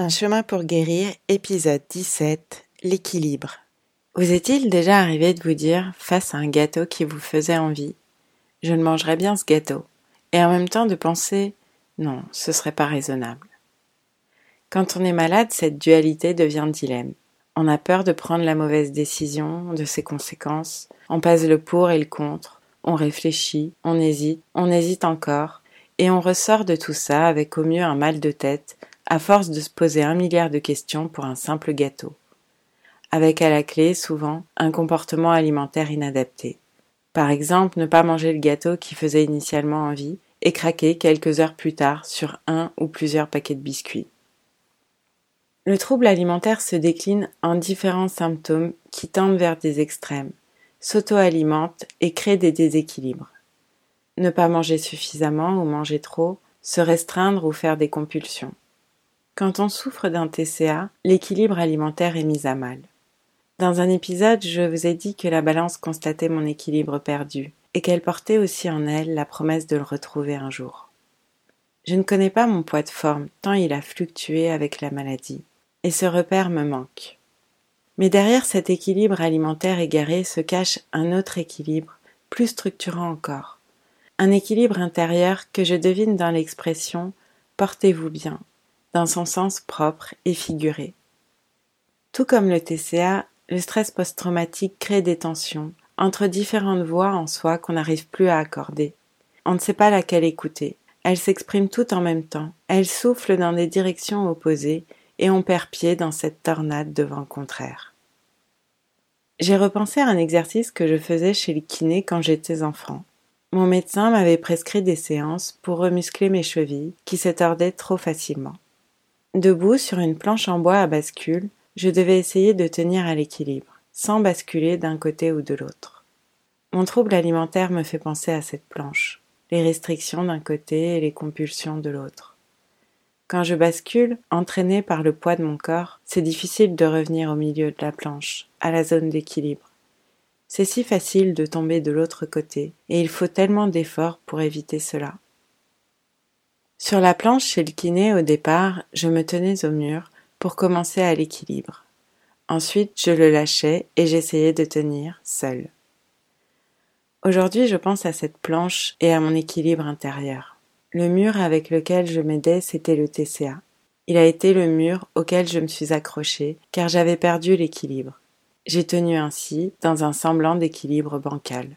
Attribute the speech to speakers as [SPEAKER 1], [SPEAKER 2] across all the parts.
[SPEAKER 1] Un chemin pour guérir, épisode 17, l'équilibre. Vous est-il déjà arrivé de vous dire, face à un gâteau qui vous faisait envie, je ne mangerais bien ce gâteau, et en même temps de penser, non, ce serait pas raisonnable. Quand on est malade, cette dualité devient dilemme. On a peur de prendre la mauvaise décision, de ses conséquences, on passe le pour et le contre, on réfléchit, on hésite, on hésite encore, et on ressort de tout ça avec au mieux un mal de tête, à force de se poser un milliard de questions pour un simple gâteau. Avec à la clé, souvent, un comportement alimentaire inadapté. Par exemple, ne pas manger le gâteau qui faisait initialement envie et craquer quelques heures plus tard sur un ou plusieurs paquets de biscuits. Le trouble alimentaire se décline en différents symptômes qui tendent vers des extrêmes, s'auto-alimentent et créent des déséquilibres. Ne pas manger suffisamment ou manger trop, se restreindre ou faire des compulsions. Quand on souffre d'un TCA, l'équilibre alimentaire est mis à mal. Dans un épisode, je vous ai dit que la balance constatait mon équilibre perdu et qu'elle portait aussi en elle la promesse de le retrouver un jour. Je ne connais pas mon poids de forme tant il a fluctué avec la maladie, et ce repère me manque. Mais derrière cet équilibre alimentaire égaré se cache un autre équilibre, plus structurant encore. Un équilibre intérieur que je devine dans l'expression Portez-vous bien, dans son sens propre et figuré. Tout comme le TCA, le stress post-traumatique crée des tensions entre différentes voix en soi qu'on n'arrive plus à accorder. On ne sait pas laquelle écouter. Elles s'expriment toutes en même temps. Elles soufflent dans des directions opposées et on perd pied dans cette tornade de vent contraire. J'ai repensé à un exercice que je faisais chez le kiné quand j'étais enfant. Mon médecin m'avait prescrit des séances pour remuscler mes chevilles qui se tordaient trop facilement. Debout sur une planche en bois à bascule, je devais essayer de tenir à l'équilibre, sans basculer d'un côté ou de l'autre. Mon trouble alimentaire me fait penser à cette planche, les restrictions d'un côté et les compulsions de l'autre. Quand je bascule, entraîné par le poids de mon corps, c'est difficile de revenir au milieu de la planche, à la zone d'équilibre. C'est si facile de tomber de l'autre côté, et il faut tellement d'efforts pour éviter cela. Sur la planche chez le kiné au départ, je me tenais au mur pour commencer à l'équilibre. Ensuite, je le lâchais et j'essayais de tenir seul. Aujourd'hui, je pense à cette planche et à mon équilibre intérieur. Le mur avec lequel je m'aidais, c'était le TCA. Il a été le mur auquel je me suis accroché car j'avais perdu l'équilibre. J'ai tenu ainsi dans un semblant d'équilibre bancal.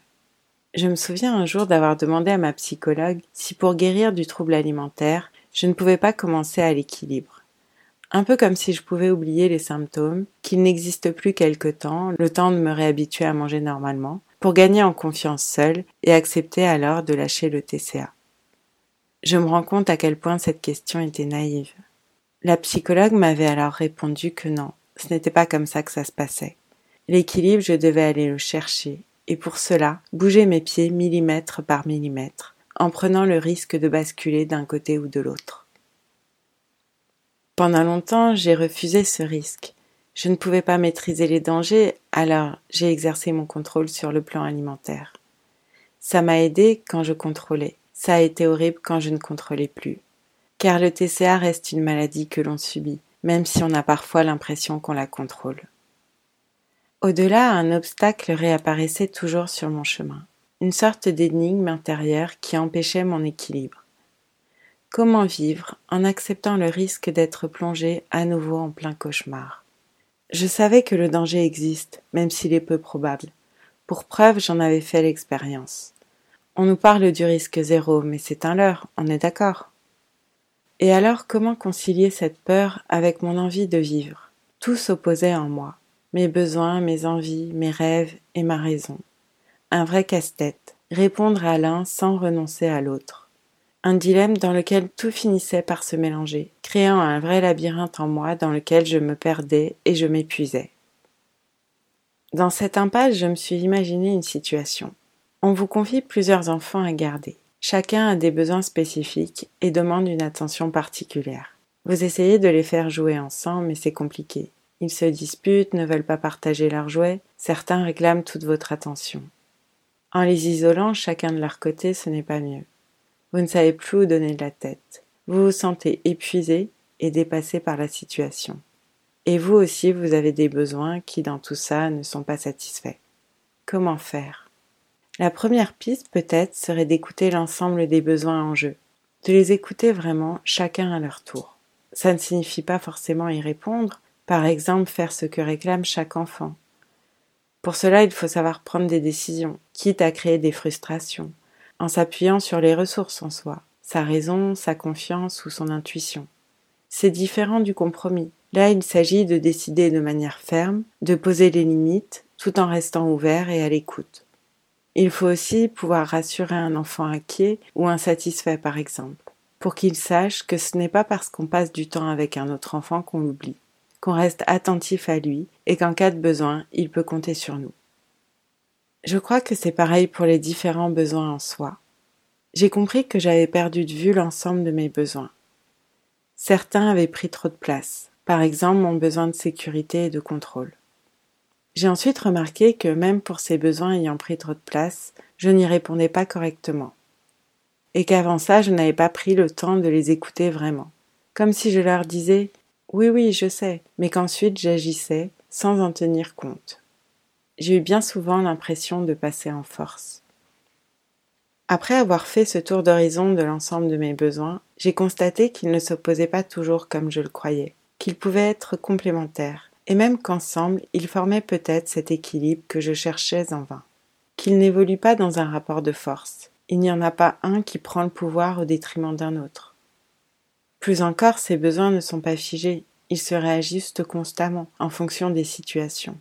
[SPEAKER 1] Je me souviens un jour d'avoir demandé à ma psychologue si pour guérir du trouble alimentaire, je ne pouvais pas commencer à l'équilibre. Un peu comme si je pouvais oublier les symptômes, qu'il n'existe plus quelque temps, le temps de me réhabituer à manger normalement, pour gagner en confiance seule et accepter alors de lâcher le TCA. Je me rends compte à quel point cette question était naïve. La psychologue m'avait alors répondu que non, ce n'était pas comme ça que ça se passait. L'équilibre, je devais aller le chercher, et pour cela bouger mes pieds millimètre par millimètre, en prenant le risque de basculer d'un côté ou de l'autre. Pendant longtemps, j'ai refusé ce risque. Je ne pouvais pas maîtriser les dangers, alors j'ai exercé mon contrôle sur le plan alimentaire. Ça m'a aidé quand je contrôlais. Ça a été horrible quand je ne contrôlais plus. Car le TCA reste une maladie que l'on subit, même si on a parfois l'impression qu'on la contrôle. Au-delà, un obstacle réapparaissait toujours sur mon chemin, une sorte d'énigme intérieure qui empêchait mon équilibre. Comment vivre en acceptant le risque d'être plongé à nouveau en plein cauchemar? Je savais que le danger existe, même s'il est peu probable. Pour preuve, j'en avais fait l'expérience. On nous parle du risque zéro, mais c'est un leurre, on est d'accord. Et alors comment concilier cette peur avec mon envie de vivre? Tout s'opposait en moi mes besoins, mes envies, mes rêves et ma raison. Un vrai casse-tête, répondre à l'un sans renoncer à l'autre. Un dilemme dans lequel tout finissait par se mélanger, créant un vrai labyrinthe en moi dans lequel je me perdais et je m'épuisais. Dans cette impasse, je me suis imaginé une situation. On vous confie plusieurs enfants à garder. Chacun a des besoins spécifiques et demande une attention particulière. Vous essayez de les faire jouer ensemble, mais c'est compliqué. Ils se disputent, ne veulent pas partager leurs jouets, certains réclament toute votre attention. En les isolant chacun de leur côté, ce n'est pas mieux. Vous ne savez plus où donner de la tête. Vous vous sentez épuisé et dépassé par la situation. Et vous aussi, vous avez des besoins qui, dans tout ça, ne sont pas satisfaits. Comment faire? La première piste, peut-être, serait d'écouter l'ensemble des besoins en jeu, de les écouter vraiment, chacun à leur tour. Ça ne signifie pas forcément y répondre, par exemple faire ce que réclame chaque enfant. Pour cela, il faut savoir prendre des décisions, quitte à créer des frustrations, en s'appuyant sur les ressources en soi, sa raison, sa confiance ou son intuition. C'est différent du compromis. Là, il s'agit de décider de manière ferme, de poser les limites, tout en restant ouvert et à l'écoute. Il faut aussi pouvoir rassurer un enfant inquiet ou insatisfait, par exemple, pour qu'il sache que ce n'est pas parce qu'on passe du temps avec un autre enfant qu'on l'oublie, qu'on reste attentif à lui et qu'en cas de besoin, il peut compter sur nous. Je crois que c'est pareil pour les différents besoins en soi. J'ai compris que j'avais perdu de vue l'ensemble de mes besoins. Certains avaient pris trop de place, par exemple mon besoin de sécurité et de contrôle. J'ai ensuite remarqué que même pour ces besoins ayant pris trop de place, je n'y répondais pas correctement. Et qu'avant ça, je n'avais pas pris le temps de les écouter vraiment. Comme si je leur disais Oui, oui, je sais, mais qu'ensuite j'agissais sans en tenir compte. J'ai eu bien souvent l'impression de passer en force. Après avoir fait ce tour d'horizon de l'ensemble de mes besoins, j'ai constaté qu'ils ne s'opposaient pas toujours comme je le croyais, qu'ils pouvaient être complémentaires, et même qu'ensemble ils formaient peut-être cet équilibre que je cherchais en vain. Qu'ils n'évoluent pas dans un rapport de force, il n'y en a pas un qui prend le pouvoir au détriment d'un autre. Plus encore, ces besoins ne sont pas figés, ils se réajustent constamment en fonction des situations.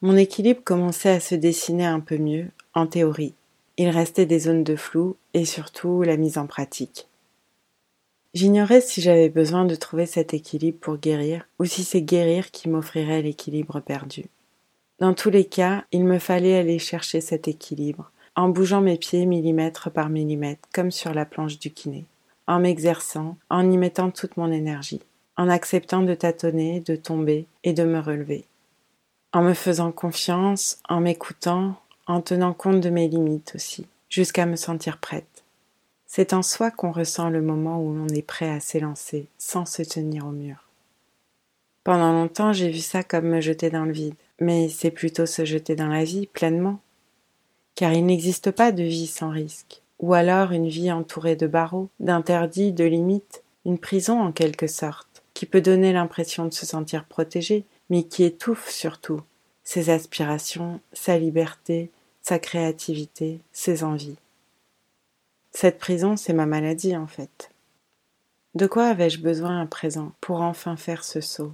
[SPEAKER 1] Mon équilibre commençait à se dessiner un peu mieux, en théorie, il restait des zones de flou et surtout la mise en pratique. J'ignorais si j'avais besoin de trouver cet équilibre pour guérir ou si c'est guérir qui m'offrirait l'équilibre perdu. Dans tous les cas, il me fallait aller chercher cet équilibre, en bougeant mes pieds millimètre par millimètre comme sur la planche du kiné, en m'exerçant, en y mettant toute mon énergie, en acceptant de tâtonner, de tomber et de me relever, en me faisant confiance, en m'écoutant, en tenant compte de mes limites aussi, jusqu'à me sentir prête. C'est en soi qu'on ressent le moment où l'on est prêt à s'élancer sans se tenir au mur. Pendant longtemps, j'ai vu ça comme me jeter dans le vide, mais c'est plutôt se jeter dans la vie pleinement. Car il n'existe pas de vie sans risque, ou alors une vie entourée de barreaux, d'interdits, de limites, une prison en quelque sorte, qui peut donner l'impression de se sentir protégé, mais qui étouffe surtout ses aspirations, sa liberté, sa créativité, ses envies. Cette prison, c'est ma maladie en fait. De quoi avais-je besoin à présent pour enfin faire ce saut?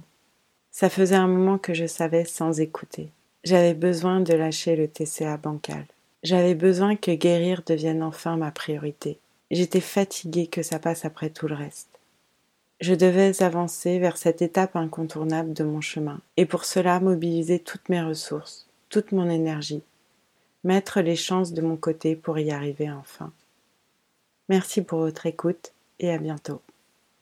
[SPEAKER 1] Ça faisait un moment que je savais sans écouter. J'avais besoin de lâcher le TCA bancal. J'avais besoin que guérir devienne enfin ma priorité. J'étais fatiguée que ça passe après tout le reste. Je devais avancer vers cette étape incontournable de mon chemin, et pour cela mobiliser toutes mes ressources, toute mon énergie, mettre les chances de mon côté pour y arriver enfin. Merci pour votre écoute et à bientôt.